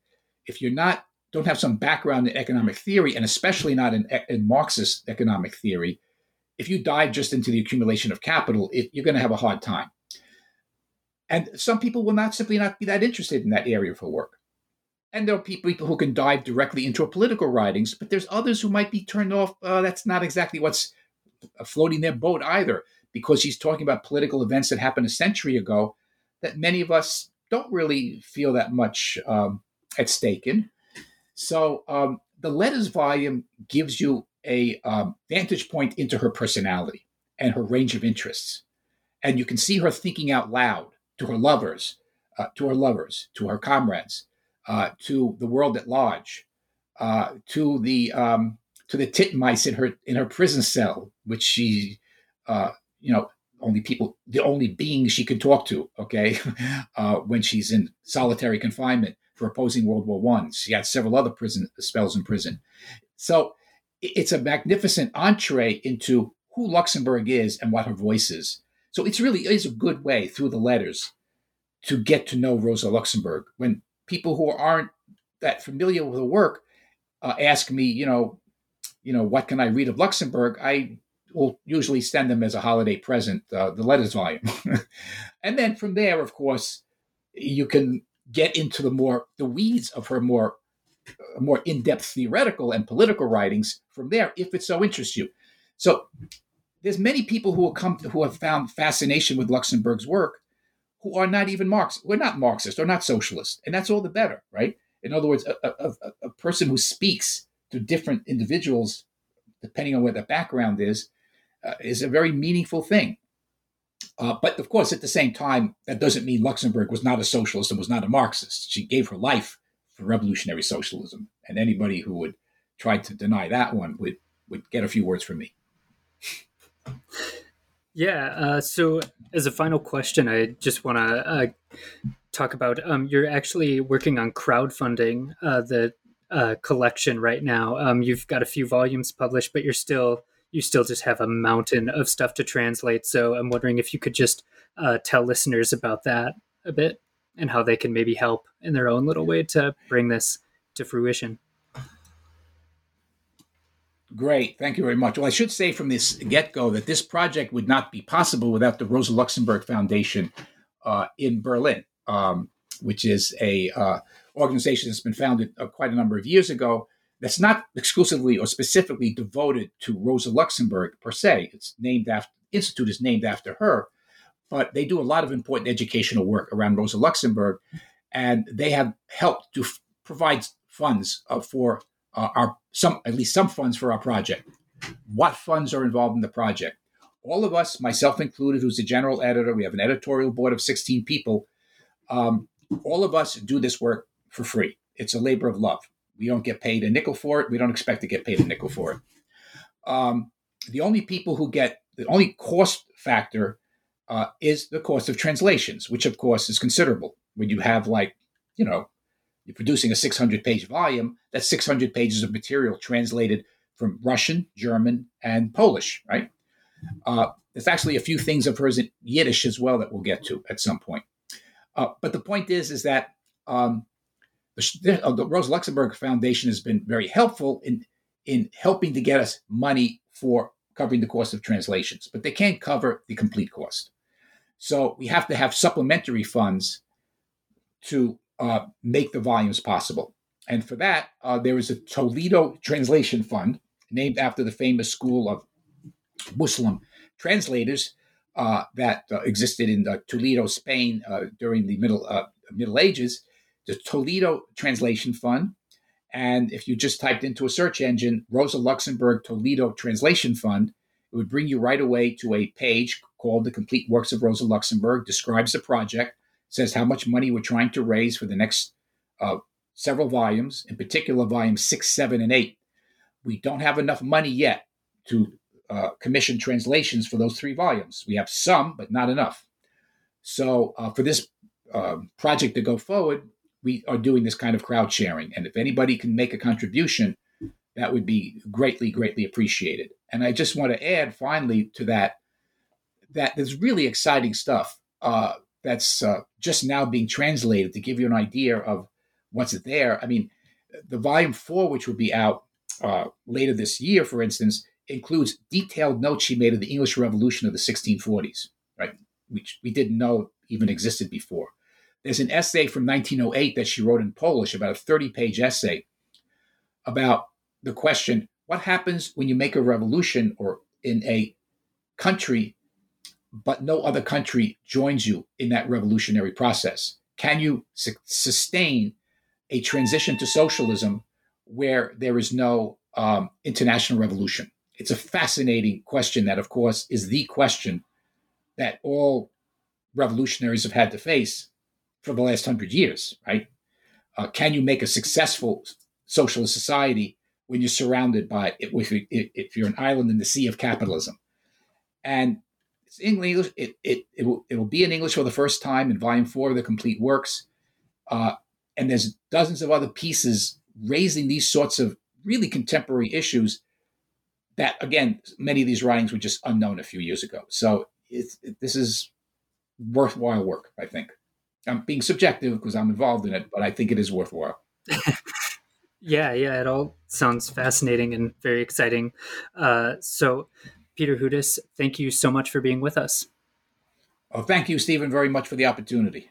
If you're not don't have some background in economic theory, and especially not in, in Marxist economic theory, if you dive just into the accumulation of capital, it, you're going to have a hard time. And some people will not simply not be that interested in that area for work. And there are people who can dive directly into political writings, but there's others who might be turned off. Uh, that's not exactly what's floating their boat either, because he's talking about political events that happened a century ago that many of us don't really feel that much um, at stake in. So um, the letters volume gives you a um, vantage point into her personality and her range of interests, and you can see her thinking out loud to her lovers, uh, to her lovers, to her comrades, uh, to the world at large, uh, to the um, to the titmice in her in her prison cell, which she, uh, you know, only people, the only beings she can talk to. Okay, uh, when she's in solitary confinement for opposing World War One, she had several other prison spells in prison. So it's a magnificent entree into who Luxemburg is and what her voice is. So it's really is a good way through the letters to get to know Rosa Luxemburg. When people who aren't that familiar with the work uh, ask me, you know, you know, what can I read of Luxemburg? I will usually send them as a holiday present uh, the letters volume, and then from there, of course, you can get into the more the weeds of her more uh, more in-depth theoretical and political writings from there if it so interests you. So there's many people who will come to, who have found fascination with Luxemburg's work who are not even Marx. We're not Marxist or not socialist, and that's all the better, right? In other words, a, a, a person who speaks to different individuals, depending on where their background is, uh, is a very meaningful thing. Uh, but of course, at the same time, that doesn't mean Luxemburg was not a socialist and was not a Marxist. She gave her life for revolutionary socialism, and anybody who would try to deny that one would would get a few words from me. Yeah. Uh, so, as a final question, I just want to uh, talk about um, you're actually working on crowdfunding uh, the uh, collection right now. Um, you've got a few volumes published, but you're still you still just have a mountain of stuff to translate. So, I'm wondering if you could just uh, tell listeners about that a bit and how they can maybe help in their own little way to bring this to fruition. Great. Thank you very much. Well, I should say from this get go that this project would not be possible without the Rosa Luxemburg Foundation uh, in Berlin, um, which is a uh, organization that's been founded uh, quite a number of years ago. That's not exclusively or specifically devoted to Rosa Luxemburg per se. It's named after the institute is named after her, but they do a lot of important educational work around Rosa Luxemburg, and they have helped to f- provide funds uh, for uh, our some at least some funds for our project. What funds are involved in the project? All of us, myself included, who's the general editor, we have an editorial board of 16 people. Um, all of us do this work for free. It's a labor of love. We don't get paid a nickel for it. We don't expect to get paid a nickel for it. Um, the only people who get the only cost factor uh, is the cost of translations, which of course is considerable. When you have like, you know, you're producing a 600 page volume, that's 600 pages of material translated from Russian, German, and Polish, right? Uh, there's actually a few things of hers in Yiddish as well that we'll get to at some point. Uh, but the point is, is that um, the, uh, the Rosa Luxemburg Foundation has been very helpful in in helping to get us money for covering the cost of translations, but they can't cover the complete cost. So we have to have supplementary funds to uh, make the volumes possible. And for that, uh, there is a Toledo Translation Fund named after the famous school of Muslim translators uh, that uh, existed in uh, Toledo, Spain uh, during the Middle Middle Ages. The Toledo Translation Fund, and if you just typed into a search engine Rosa Luxemburg Toledo Translation Fund, It would bring you right away to a page called The Complete Works of Rosa Luxemburg, describes the project, says how much money we're trying to raise for the next uh, several volumes, in particular, volumes six, seven, and eight. We don't have enough money yet to uh, commission translations for those three volumes. We have some, but not enough. So, uh, for this um, project to go forward, we are doing this kind of crowd sharing. And if anybody can make a contribution, that would be greatly, greatly appreciated. And I just want to add finally to that that there's really exciting stuff uh, that's uh, just now being translated to give you an idea of what's there. I mean, the volume four, which will be out uh, later this year, for instance, includes detailed notes she made of the English Revolution of the 1640s, right? Which we didn't know even existed before. There's an essay from 1908 that she wrote in Polish, about a 30 page essay about the question what happens when you make a revolution or in a country, but no other country joins you in that revolutionary process? Can you su- sustain a transition to socialism where there is no um, international revolution? It's a fascinating question that, of course, is the question that all revolutionaries have had to face for the last hundred years, right? Uh, can you make a successful socialist society when you're surrounded by it, if, if you're an island in the sea of capitalism? And it's English. It, it, it, will, it will be in English for the first time in volume four of the complete works. Uh, and there's dozens of other pieces raising these sorts of really contemporary issues that, again, many of these writings were just unknown a few years ago. So it, this is worthwhile work, I think. I'm being subjective because I'm involved in it, but I think it is worthwhile. yeah, yeah, it all sounds fascinating and very exciting. Uh, so, Peter Hudis, thank you so much for being with us. Oh, thank you, Stephen, very much for the opportunity.